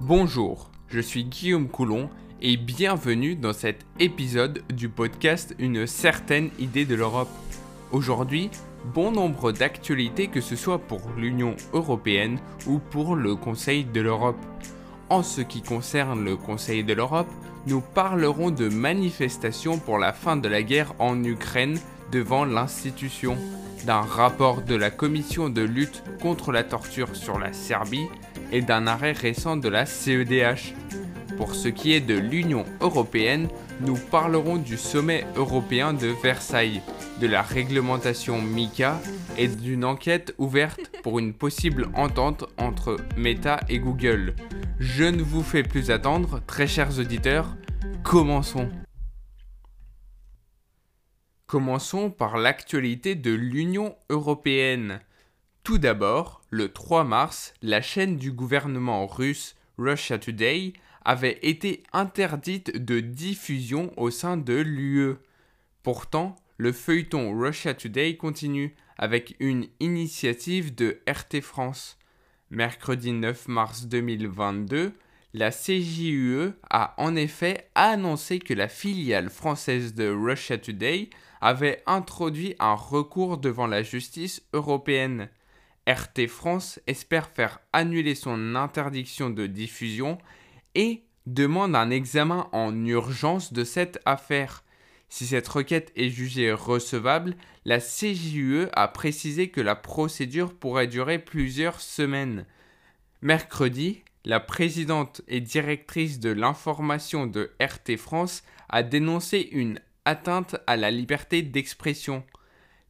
Bonjour, je suis Guillaume Coulon et bienvenue dans cet épisode du podcast Une certaine idée de l'Europe. Aujourd'hui, bon nombre d'actualités que ce soit pour l'Union européenne ou pour le Conseil de l'Europe. En ce qui concerne le Conseil de l'Europe, nous parlerons de manifestations pour la fin de la guerre en Ukraine devant l'institution, d'un rapport de la Commission de lutte contre la torture sur la Serbie et d'un arrêt récent de la CEDH. Pour ce qui est de l'Union européenne, nous parlerons du sommet européen de Versailles, de la réglementation MICA et d'une enquête ouverte pour une possible entente entre Meta et Google. Je ne vous fais plus attendre, très chers auditeurs, commençons. Commençons par l'actualité de l'Union européenne. Tout d'abord, le 3 mars, la chaîne du gouvernement russe Russia Today avait été interdite de diffusion au sein de l'UE. Pourtant, le feuilleton Russia Today continue avec une initiative de RT France. Mercredi 9 mars 2022, la CJUE a en effet annoncé que la filiale française de Russia Today avait introduit un recours devant la justice européenne. RT France espère faire annuler son interdiction de diffusion et demande un examen en urgence de cette affaire. Si cette requête est jugée recevable, la CJUE a précisé que la procédure pourrait durer plusieurs semaines. Mercredi, la présidente et directrice de l'information de RT France a dénoncé une atteinte à la liberté d'expression.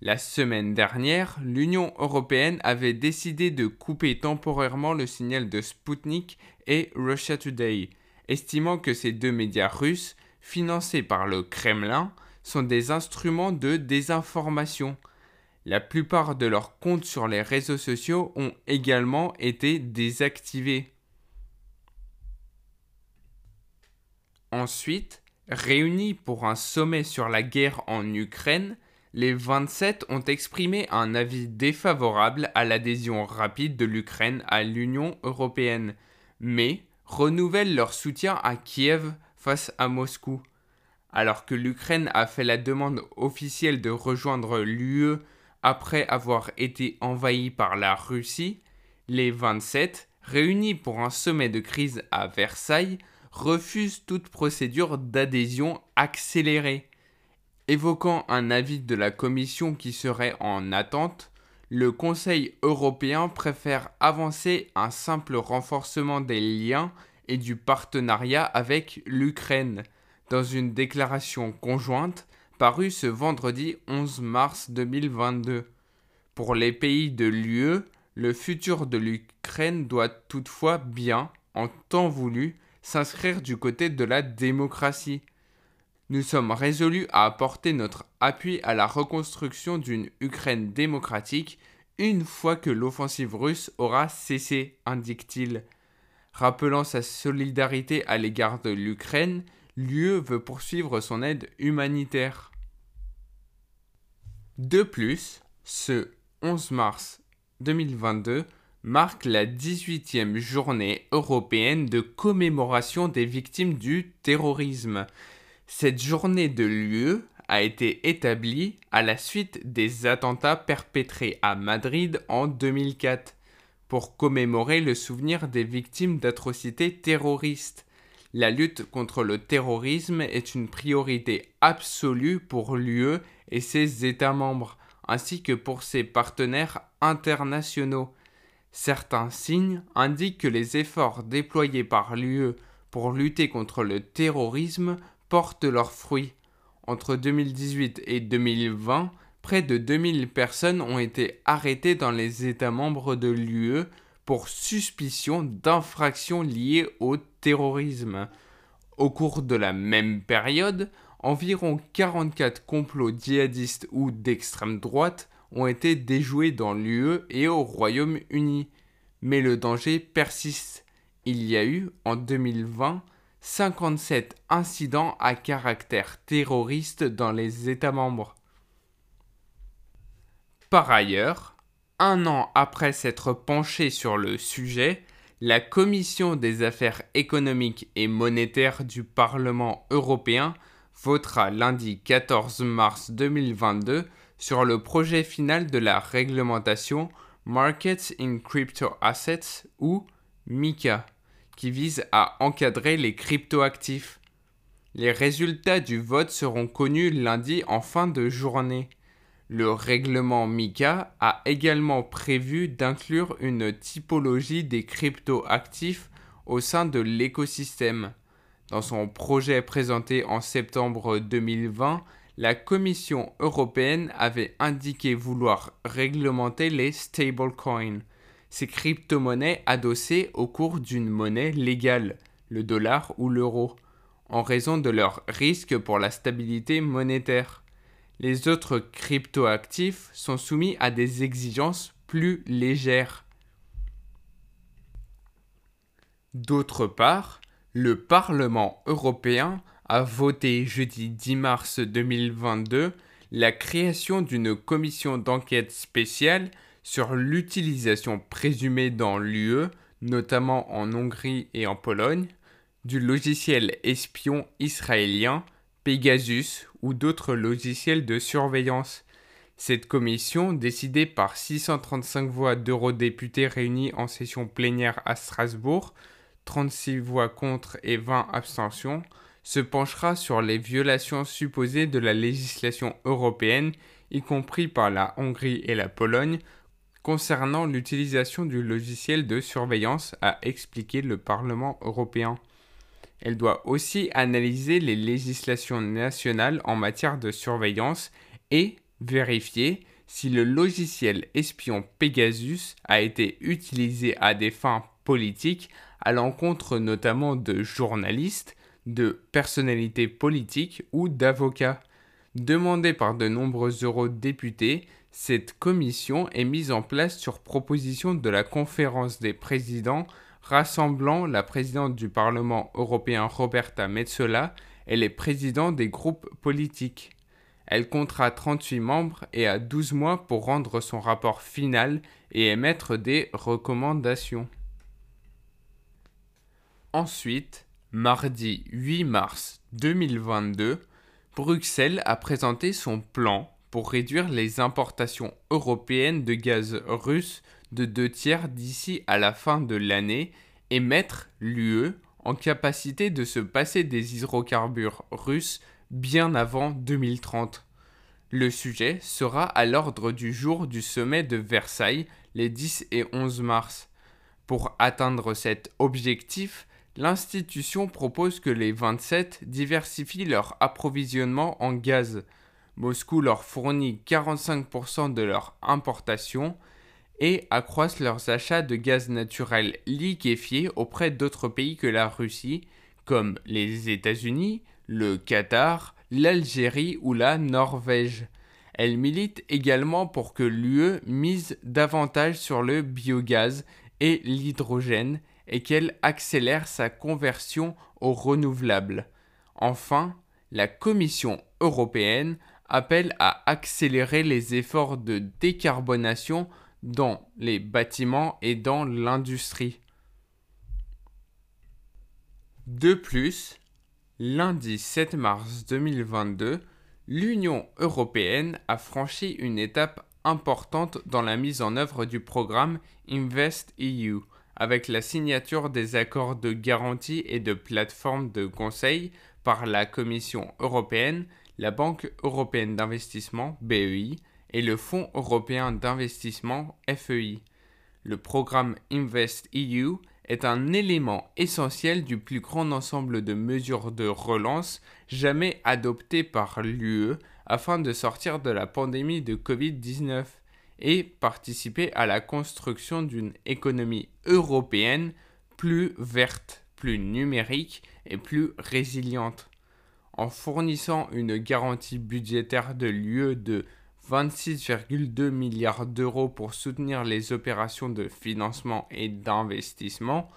La semaine dernière, l'Union européenne avait décidé de couper temporairement le signal de Sputnik et Russia Today, estimant que ces deux médias russes, financés par le Kremlin, sont des instruments de désinformation. La plupart de leurs comptes sur les réseaux sociaux ont également été désactivés. Ensuite, Réunis pour un sommet sur la guerre en Ukraine, les 27 ont exprimé un avis défavorable à l'adhésion rapide de l'Ukraine à l'Union européenne, mais renouvellent leur soutien à Kiev face à Moscou. Alors que l'Ukraine a fait la demande officielle de rejoindre l'UE après avoir été envahie par la Russie, les 27, réunis pour un sommet de crise à Versailles, refuse toute procédure d'adhésion accélérée. Évoquant un avis de la Commission qui serait en attente, le Conseil européen préfère avancer un simple renforcement des liens et du partenariat avec l'Ukraine, dans une déclaration conjointe parue ce vendredi 11 mars 2022. Pour les pays de l'UE, le futur de l'Ukraine doit toutefois bien, en temps voulu, s'inscrire du côté de la démocratie. Nous sommes résolus à apporter notre appui à la reconstruction d'une Ukraine démocratique une fois que l'offensive russe aura cessé, indique-t-il. Rappelant sa solidarité à l'égard de l'Ukraine, l'UE veut poursuivre son aide humanitaire. De plus, ce 11 mars 2022, marque la 18e journée européenne de commémoration des victimes du terrorisme. Cette journée de l'UE a été établie à la suite des attentats perpétrés à Madrid en 2004 pour commémorer le souvenir des victimes d'atrocités terroristes. La lutte contre le terrorisme est une priorité absolue pour l'UE et ses États membres, ainsi que pour ses partenaires internationaux. Certains signes indiquent que les efforts déployés par l'UE pour lutter contre le terrorisme portent leurs fruits. Entre 2018 et 2020, près de 2000 personnes ont été arrêtées dans les États membres de l'UE pour suspicion d'infractions liées au terrorisme. Au cours de la même période, environ 44 complots djihadistes ou d'extrême droite ont été déjoués dans l'UE et au Royaume-Uni. Mais le danger persiste. Il y a eu, en 2020, 57 incidents à caractère terroriste dans les États membres. Par ailleurs, un an après s'être penché sur le sujet, la Commission des affaires économiques et monétaires du Parlement européen votera lundi 14 mars 2022 sur le projet final de la réglementation Markets in Crypto Assets ou MICA, qui vise à encadrer les cryptoactifs. Les résultats du vote seront connus lundi en fin de journée. Le règlement MICA a également prévu d'inclure une typologie des cryptoactifs au sein de l'écosystème. Dans son projet présenté en septembre 2020, la Commission européenne avait indiqué vouloir réglementer les stablecoins, ces crypto-monnaies adossées au cours d'une monnaie légale, le dollar ou l'euro, en raison de leur risque pour la stabilité monétaire. Les autres cryptoactifs sont soumis à des exigences plus légères. D'autre part, le Parlement européen a voté jeudi 10 mars 2022 la création d'une commission d'enquête spéciale sur l'utilisation présumée dans l'UE, notamment en Hongrie et en Pologne, du logiciel espion israélien Pegasus ou d'autres logiciels de surveillance. Cette commission, décidée par 635 voix d'eurodéputés réunis en session plénière à Strasbourg, 36 voix contre et 20 abstentions, se penchera sur les violations supposées de la législation européenne, y compris par la Hongrie et la Pologne, concernant l'utilisation du logiciel de surveillance, a expliqué le Parlement européen. Elle doit aussi analyser les législations nationales en matière de surveillance et vérifier si le logiciel espion Pegasus a été utilisé à des fins politiques à l'encontre notamment de journalistes, de personnalités politiques ou d'avocats. Demandée par de nombreux eurodéputés, cette commission est mise en place sur proposition de la conférence des présidents rassemblant la présidente du Parlement européen Roberta Metsola et les présidents des groupes politiques. Elle comptera 38 membres et a 12 mois pour rendre son rapport final et émettre des recommandations. Ensuite, Mardi 8 mars 2022, Bruxelles a présenté son plan pour réduire les importations européennes de gaz russe de deux tiers d'ici à la fin de l'année et mettre l'UE en capacité de se passer des hydrocarbures russes bien avant 2030. Le sujet sera à l'ordre du jour du sommet de Versailles les 10 et 11 mars. Pour atteindre cet objectif, l'institution propose que les 27 diversifient leur approvisionnement en gaz. Moscou leur fournit 45% de leur importation et accroissent leurs achats de gaz naturel liquéfié auprès d'autres pays que la Russie, comme les États-Unis, le Qatar, l'Algérie ou la Norvège. Elle milite également pour que l'UE mise davantage sur le biogaz et l'hydrogène et qu'elle accélère sa conversion aux renouvelables. Enfin, la Commission européenne appelle à accélérer les efforts de décarbonation dans les bâtiments et dans l'industrie. De plus, lundi 7 mars 2022, l'Union européenne a franchi une étape importante dans la mise en œuvre du programme InvestEU, avec la signature des accords de garantie et de plateforme de conseil par la Commission européenne, la Banque européenne d'investissement BEI et le Fonds européen d'investissement FEI. Le programme InvestEU est un élément essentiel du plus grand ensemble de mesures de relance jamais adoptées par l'UE afin de sortir de la pandémie de Covid-19 et participer à la construction d'une économie européenne plus verte, plus numérique et plus résiliente. En fournissant une garantie budgétaire de l'UE de 26,2 milliards d'euros pour soutenir les opérations de financement et d'investissement,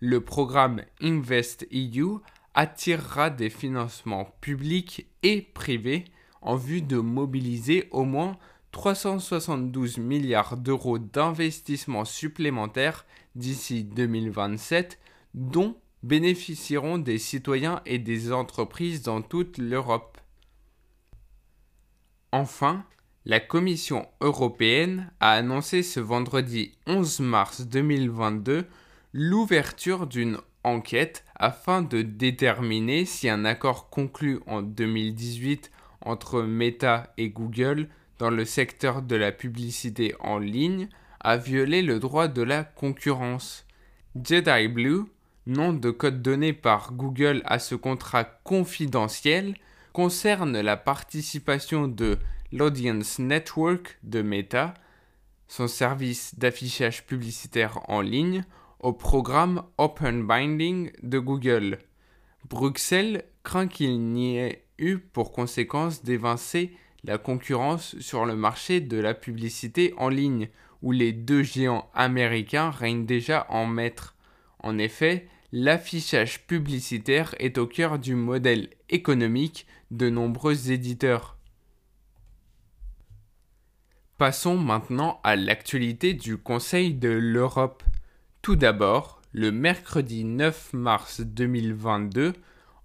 le programme InvestEU attirera des financements publics et privés en vue de mobiliser au moins 372 milliards d'euros d'investissements supplémentaires d'ici 2027 dont bénéficieront des citoyens et des entreprises dans toute l'Europe. Enfin, la Commission européenne a annoncé ce vendredi 11 mars 2022 l'ouverture d'une enquête afin de déterminer si un accord conclu en 2018 entre Meta et Google dans le secteur de la publicité en ligne a violé le droit de la concurrence. Jedi Blue, nom de code donné par Google à ce contrat confidentiel, concerne la participation de l'Audience Network de Meta, son service d'affichage publicitaire en ligne, au programme Open Binding de Google. Bruxelles craint qu'il n'y ait eu pour conséquence d'évincer la concurrence sur le marché de la publicité en ligne, où les deux géants américains règnent déjà en maître. En effet, l'affichage publicitaire est au cœur du modèle économique de nombreux éditeurs. Passons maintenant à l'actualité du Conseil de l'Europe. Tout d'abord, le mercredi 9 mars 2022,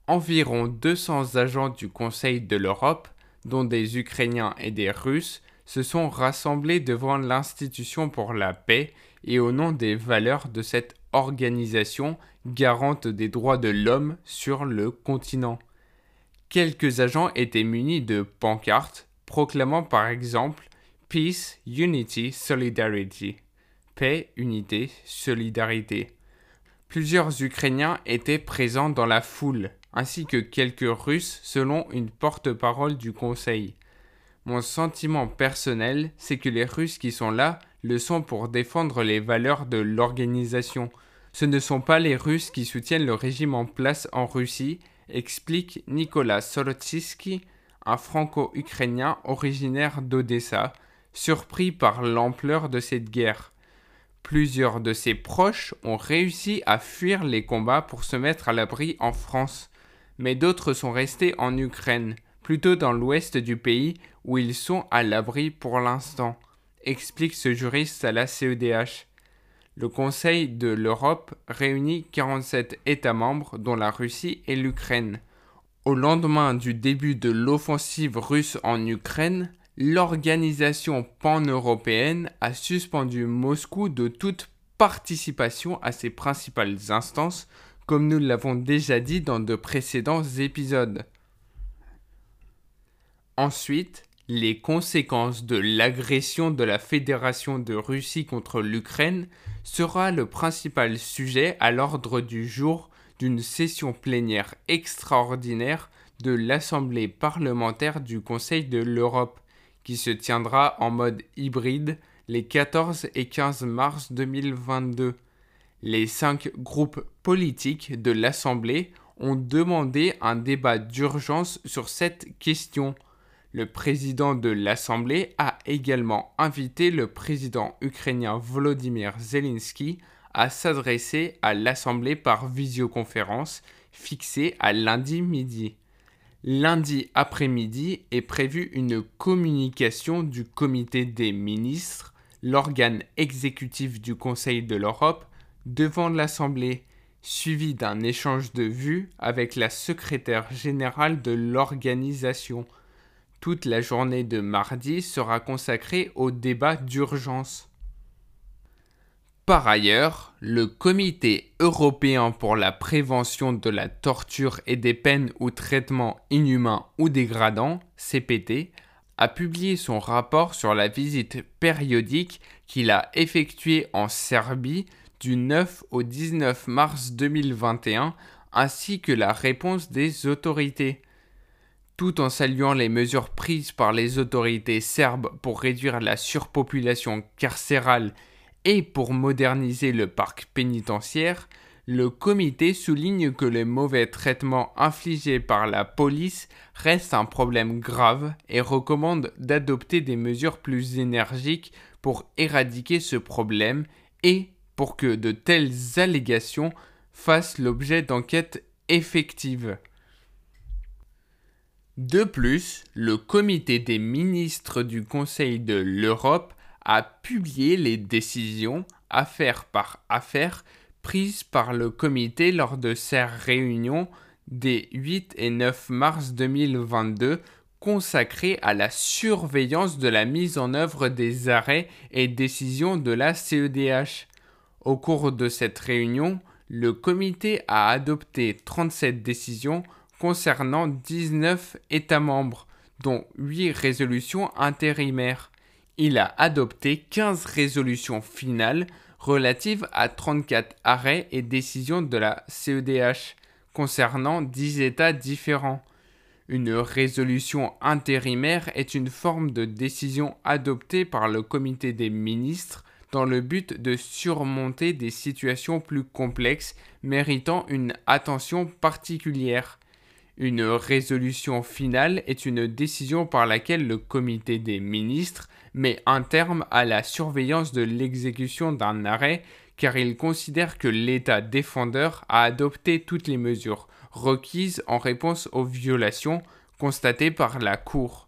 environ 200 agents du Conseil de l'Europe, dont des Ukrainiens et des Russes, se sont rassemblés devant l'institution pour la paix et au nom des valeurs de cette organisation garante des droits de l'homme sur le continent. Quelques agents étaient munis de pancartes proclamant par exemple Peace, Unity, Solidarity paix, unité, solidarité. Plusieurs Ukrainiens étaient présents dans la foule, ainsi que quelques Russes selon une porte-parole du Conseil. Mon sentiment personnel, c'est que les Russes qui sont là le sont pour défendre les valeurs de l'organisation. Ce ne sont pas les Russes qui soutiennent le régime en place en Russie, explique Nicolas Sorotsky, un franco-ukrainien originaire d'Odessa, surpris par l'ampleur de cette guerre. Plusieurs de ses proches ont réussi à fuir les combats pour se mettre à l'abri en France, mais d'autres sont restés en Ukraine, plutôt dans l'ouest du pays où ils sont à l'abri pour l'instant, explique ce juriste à la CEDH. Le Conseil de l'Europe réunit 47 États membres dont la Russie et l'Ukraine. Au lendemain du début de l'offensive russe en Ukraine, l'organisation pan-européenne a suspendu Moscou de toute participation à ses principales instances, comme nous l'avons déjà dit dans de précédents épisodes. Ensuite, les conséquences de l'agression de la Fédération de Russie contre l'Ukraine sera le principal sujet à l'ordre du jour d'une session plénière extraordinaire de l'Assemblée parlementaire du Conseil de l'Europe qui se tiendra en mode hybride les 14 et 15 mars 2022. Les cinq groupes politiques de l'Assemblée ont demandé un débat d'urgence sur cette question. Le président de l'Assemblée a également invité le président ukrainien Volodymyr Zelensky à s'adresser à l'Assemblée par visioconférence fixée à lundi midi. Lundi après-midi est prévue une communication du comité des ministres, l'organe exécutif du Conseil de l'Europe, devant l'Assemblée, suivi d'un échange de vues avec la secrétaire générale de l'organisation. Toute la journée de mardi sera consacrée au débat d'urgence. Par ailleurs, le Comité européen pour la prévention de la torture et des peines ou traitements inhumains ou dégradants, CPT, a publié son rapport sur la visite périodique qu'il a effectuée en Serbie du 9 au 19 mars 2021 ainsi que la réponse des autorités. Tout en saluant les mesures prises par les autorités serbes pour réduire la surpopulation carcérale et pour moderniser le parc pénitentiaire, le comité souligne que les mauvais traitements infligés par la police restent un problème grave et recommande d'adopter des mesures plus énergiques pour éradiquer ce problème et pour que de telles allégations fassent l'objet d'enquêtes effectives. De plus, le comité des ministres du Conseil de l'Europe a publié les décisions, affaire par affaire, prises par le comité lors de sa réunion des 8 et 9 mars 2022 consacrée à la surveillance de la mise en œuvre des arrêts et décisions de la CEDH. Au cours de cette réunion, le comité a adopté 37 décisions concernant 19 États membres, dont 8 résolutions intérimaires. Il a adopté 15 résolutions finales relatives à 34 arrêts et décisions de la CEDH concernant 10 États différents. Une résolution intérimaire est une forme de décision adoptée par le comité des ministres dans le but de surmonter des situations plus complexes méritant une attention particulière. Une résolution finale est une décision par laquelle le comité des ministres met un terme à la surveillance de l'exécution d'un arrêt car il considère que l'État défendeur a adopté toutes les mesures requises en réponse aux violations constatées par la Cour.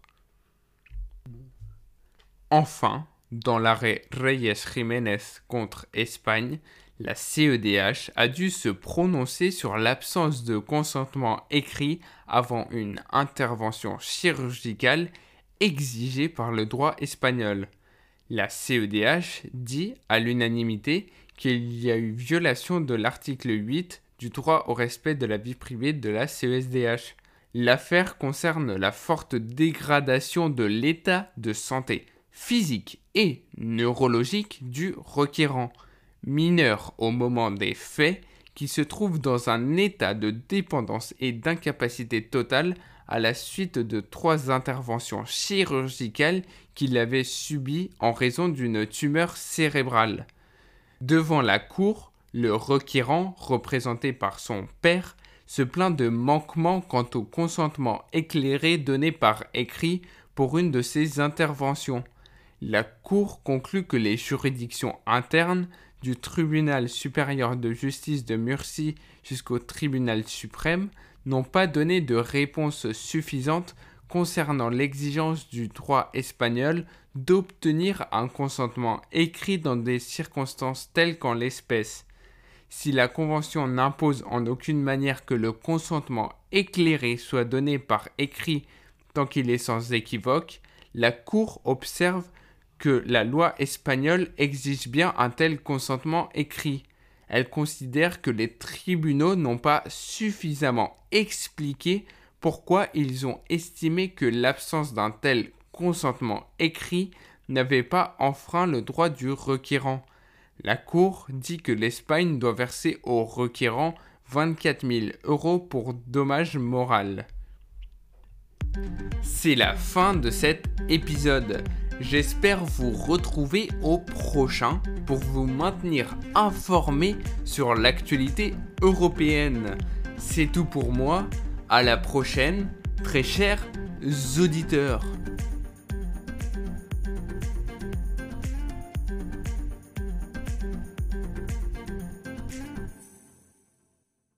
Enfin, dans l'arrêt Reyes Jiménez contre Espagne, la CEDH a dû se prononcer sur l'absence de consentement écrit avant une intervention chirurgicale exigée par le droit espagnol. La CEDH dit à l'unanimité qu'il y a eu violation de l'article 8 du droit au respect de la vie privée de la CESDH. L'affaire concerne la forte dégradation de l'état de santé physique et neurologique du requérant, mineur au moment des faits, qui se trouve dans un état de dépendance et d'incapacité totale à la suite de trois interventions chirurgicales qu'il avait subies en raison d'une tumeur cérébrale. Devant la cour, le requérant, représenté par son père, se plaint de manquement quant au consentement éclairé donné par écrit pour une de ses interventions. La Cour conclut que les juridictions internes du tribunal supérieur de justice de Murcie jusqu'au tribunal suprême n'ont pas donné de réponse suffisante concernant l'exigence du droit espagnol d'obtenir un consentement écrit dans des circonstances telles qu'en l'espèce. Si la Convention n'impose en aucune manière que le consentement éclairé soit donné par écrit tant qu'il est sans équivoque, la Cour observe que la loi espagnole exige bien un tel consentement écrit. Elle considère que les tribunaux n'ont pas suffisamment expliqué pourquoi ils ont estimé que l'absence d'un tel consentement écrit n'avait pas enfreint le droit du requérant. La Cour dit que l'Espagne doit verser au requérant 24 000 euros pour dommage moral. C'est la fin de cet épisode. J'espère vous retrouver au prochain pour vous maintenir informé sur l'actualité européenne. C'est tout pour moi. À la prochaine, très chers auditeurs.